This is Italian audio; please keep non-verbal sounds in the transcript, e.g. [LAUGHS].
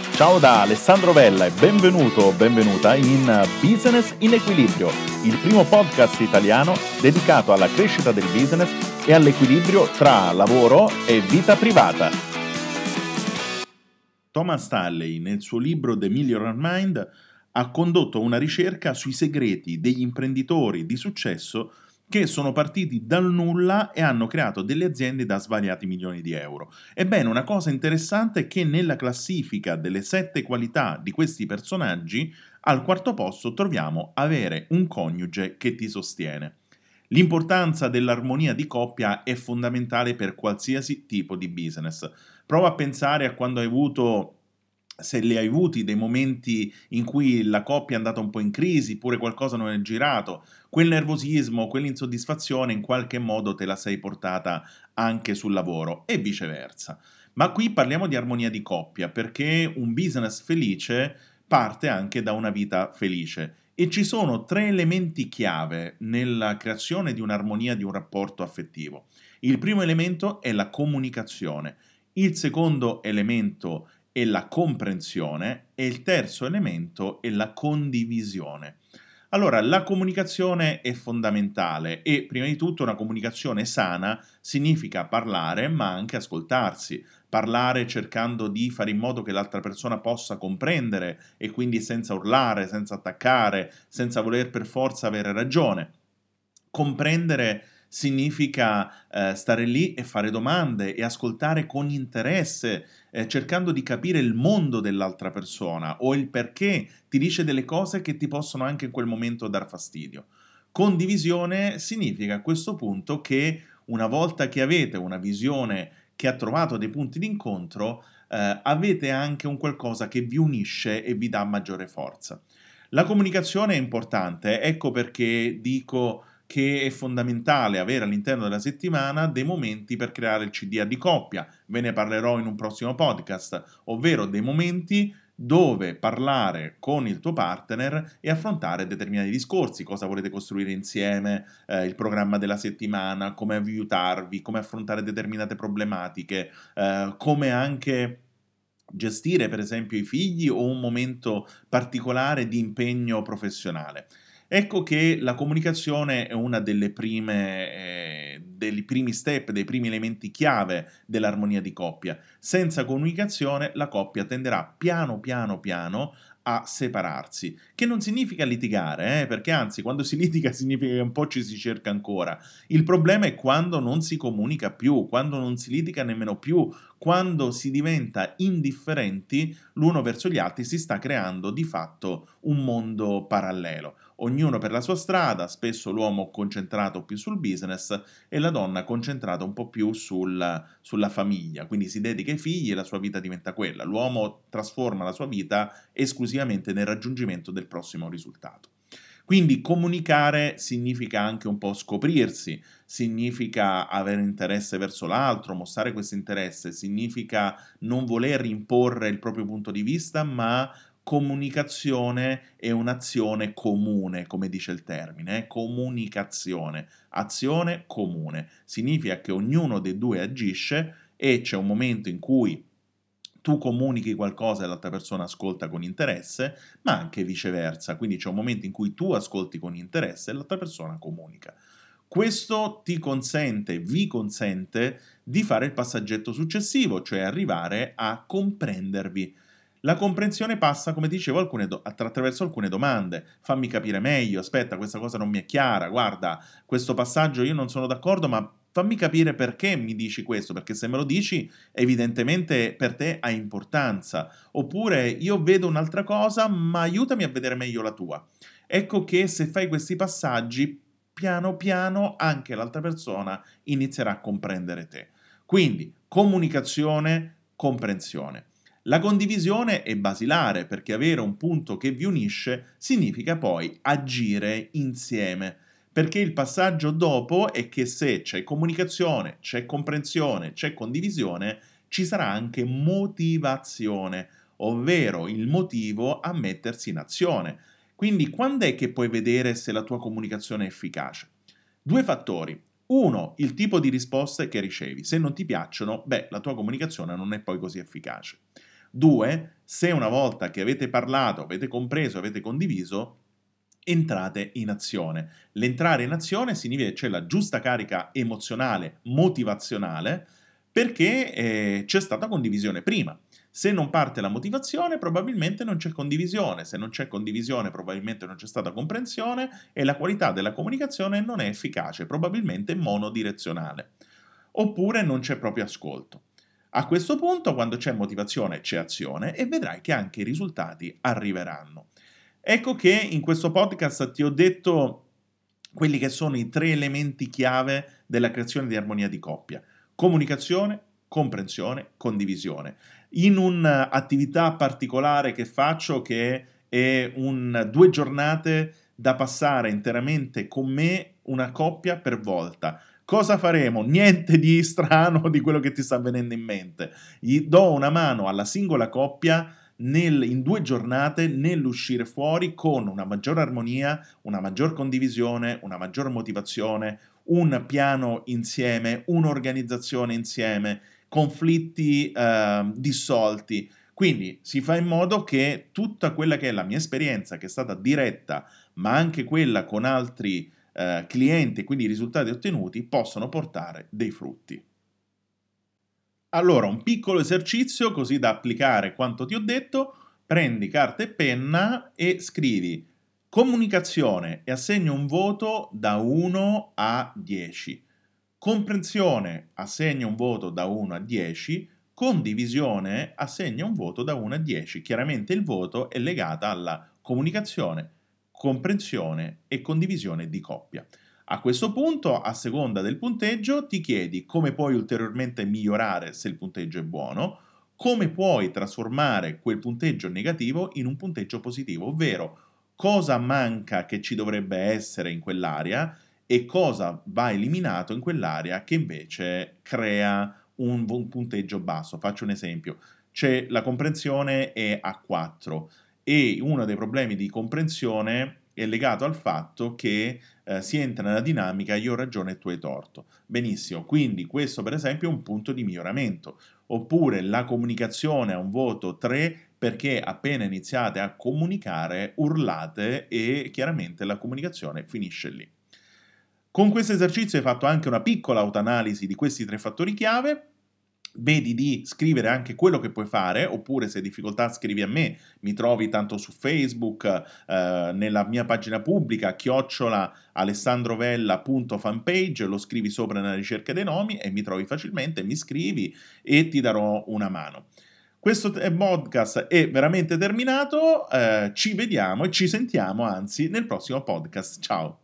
Ciao da Alessandro Vella e benvenuto o benvenuta in Business in Equilibrio, il primo podcast italiano dedicato alla crescita del business e all'equilibrio tra lavoro e vita privata. Thomas Stanley, nel suo libro The Millionaire Mind, ha condotto una ricerca sui segreti degli imprenditori di successo che sono partiti dal nulla e hanno creato delle aziende da svariati milioni di euro. Ebbene, una cosa interessante è che nella classifica delle sette qualità di questi personaggi, al quarto posto troviamo avere un coniuge che ti sostiene. L'importanza dell'armonia di coppia è fondamentale per qualsiasi tipo di business. Prova a pensare a quando hai avuto se li hai avuti dei momenti in cui la coppia è andata un po' in crisi, pure qualcosa non è girato, quel nervosismo, quell'insoddisfazione in qualche modo te la sei portata anche sul lavoro e viceversa. Ma qui parliamo di armonia di coppia perché un business felice parte anche da una vita felice e ci sono tre elementi chiave nella creazione di un'armonia di un rapporto affettivo. Il primo elemento è la comunicazione, il secondo elemento è e la comprensione e il terzo elemento è la condivisione. Allora, la comunicazione è fondamentale e prima di tutto una comunicazione sana significa parlare ma anche ascoltarsi, parlare cercando di fare in modo che l'altra persona possa comprendere e quindi senza urlare, senza attaccare, senza voler per forza avere ragione. Comprendere significa eh, stare lì e fare domande e ascoltare con interesse, eh, cercando di capire il mondo dell'altra persona o il perché ti dice delle cose che ti possono anche in quel momento dar fastidio. Condivisione significa a questo punto che una volta che avete una visione che ha trovato dei punti d'incontro, eh, avete anche un qualcosa che vi unisce e vi dà maggiore forza. La comunicazione è importante, ecco perché dico che è fondamentale avere all'interno della settimana dei momenti per creare il CDA di coppia. Ve ne parlerò in un prossimo podcast, ovvero dei momenti dove parlare con il tuo partner e affrontare determinati discorsi, cosa volete costruire insieme, eh, il programma della settimana, come aiutarvi, come affrontare determinate problematiche, eh, come anche gestire per esempio i figli o un momento particolare di impegno professionale. Ecco che la comunicazione è prime, eh, dei primi step, dei primi elementi chiave dell'armonia di coppia. Senza comunicazione la coppia tenderà piano piano piano a separarsi, che non significa litigare, eh, perché anzi quando si [LAUGHS] litiga significa che un po' ci si cerca ancora. Il problema è quando non si comunica più, quando non si litiga nemmeno più, quando si diventa indifferenti l'uno verso gli altri, si sta creando di fatto un mondo parallelo ognuno per la sua strada, spesso l'uomo concentrato più sul business e la donna concentrata un po' più sul, sulla famiglia, quindi si dedica ai figli e la sua vita diventa quella. L'uomo trasforma la sua vita esclusivamente nel raggiungimento del prossimo risultato. Quindi comunicare significa anche un po' scoprirsi, significa avere interesse verso l'altro, mostrare questo interesse, significa non voler imporre il proprio punto di vista, ma comunicazione è un'azione comune, come dice il termine, eh? comunicazione, azione comune. Significa che ognuno dei due agisce e c'è un momento in cui tu comunichi qualcosa e l'altra persona ascolta con interesse, ma anche viceversa, quindi c'è un momento in cui tu ascolti con interesse e l'altra persona comunica. Questo ti consente, vi consente di fare il passaggetto successivo, cioè arrivare a comprendervi la comprensione passa, come dicevo, alcune do- attraverso alcune domande. Fammi capire meglio, aspetta, questa cosa non mi è chiara, guarda, questo passaggio io non sono d'accordo, ma fammi capire perché mi dici questo, perché se me lo dici evidentemente per te ha importanza. Oppure io vedo un'altra cosa, ma aiutami a vedere meglio la tua. Ecco che se fai questi passaggi, piano piano anche l'altra persona inizierà a comprendere te. Quindi comunicazione, comprensione. La condivisione è basilare perché avere un punto che vi unisce significa poi agire insieme. Perché il passaggio dopo è che se c'è comunicazione, c'è comprensione, c'è condivisione, ci sarà anche motivazione, ovvero il motivo a mettersi in azione. Quindi quando è che puoi vedere se la tua comunicazione è efficace? Due fattori. Uno, il tipo di risposte che ricevi. Se non ti piacciono, beh, la tua comunicazione non è poi così efficace. Due, se una volta che avete parlato, avete compreso, avete condiviso, entrate in azione. L'entrare in azione significa che c'è la giusta carica emozionale, motivazionale, perché eh, c'è stata condivisione prima. Se non parte la motivazione, probabilmente non c'è condivisione. Se non c'è condivisione, probabilmente non c'è stata comprensione e la qualità della comunicazione non è efficace, probabilmente monodirezionale. Oppure non c'è proprio ascolto. A questo punto, quando c'è motivazione, c'è azione e vedrai che anche i risultati arriveranno. Ecco che in questo podcast ti ho detto quelli che sono i tre elementi chiave della creazione di armonia di coppia. Comunicazione, comprensione, condivisione. In un'attività particolare che faccio che è un, due giornate da passare interamente con me una coppia per volta. Cosa faremo? Niente di strano di quello che ti sta venendo in mente. Gli do una mano alla singola coppia nel, in due giornate nell'uscire fuori con una maggiore armonia, una maggior condivisione, una maggior motivazione, un piano insieme, un'organizzazione insieme, conflitti eh, dissolti. Quindi si fa in modo che tutta quella che è la mia esperienza, che è stata diretta, ma anche quella con altri eh, clienti e quindi i risultati ottenuti possono portare dei frutti. Allora, un piccolo esercizio così da applicare quanto ti ho detto, prendi carta e penna e scrivi comunicazione e assegno un voto da 1 a 10. Comprensione assegna un voto da 1 a 10, condivisione assegna un voto da 1 a 10. Chiaramente il voto è legato alla comunicazione, comprensione e condivisione di coppia. A questo punto, a seconda del punteggio, ti chiedi come puoi ulteriormente migliorare se il punteggio è buono, come puoi trasformare quel punteggio negativo in un punteggio positivo, ovvero cosa manca che ci dovrebbe essere in quell'area e cosa va eliminato in quell'area che invece crea un, un punteggio basso. Faccio un esempio, c'è la comprensione è a 4 e uno dei problemi di comprensione è legato al fatto che eh, si entra nella dinamica io ho ragione e tu hai torto. Benissimo, quindi questo per esempio è un punto di miglioramento. Oppure la comunicazione ha un voto 3 perché appena iniziate a comunicare urlate e chiaramente la comunicazione finisce lì. Con questo esercizio hai fatto anche una piccola autoanalisi di questi tre fattori chiave vedi di scrivere anche quello che puoi fare, oppure se hai difficoltà scrivi a me, mi trovi tanto su Facebook, eh, nella mia pagina pubblica, chiocciola alessandrovella.fanpage, lo scrivi sopra nella ricerca dei nomi e mi trovi facilmente, mi scrivi e ti darò una mano. Questo podcast è veramente terminato, eh, ci vediamo e ci sentiamo anzi nel prossimo podcast. Ciao!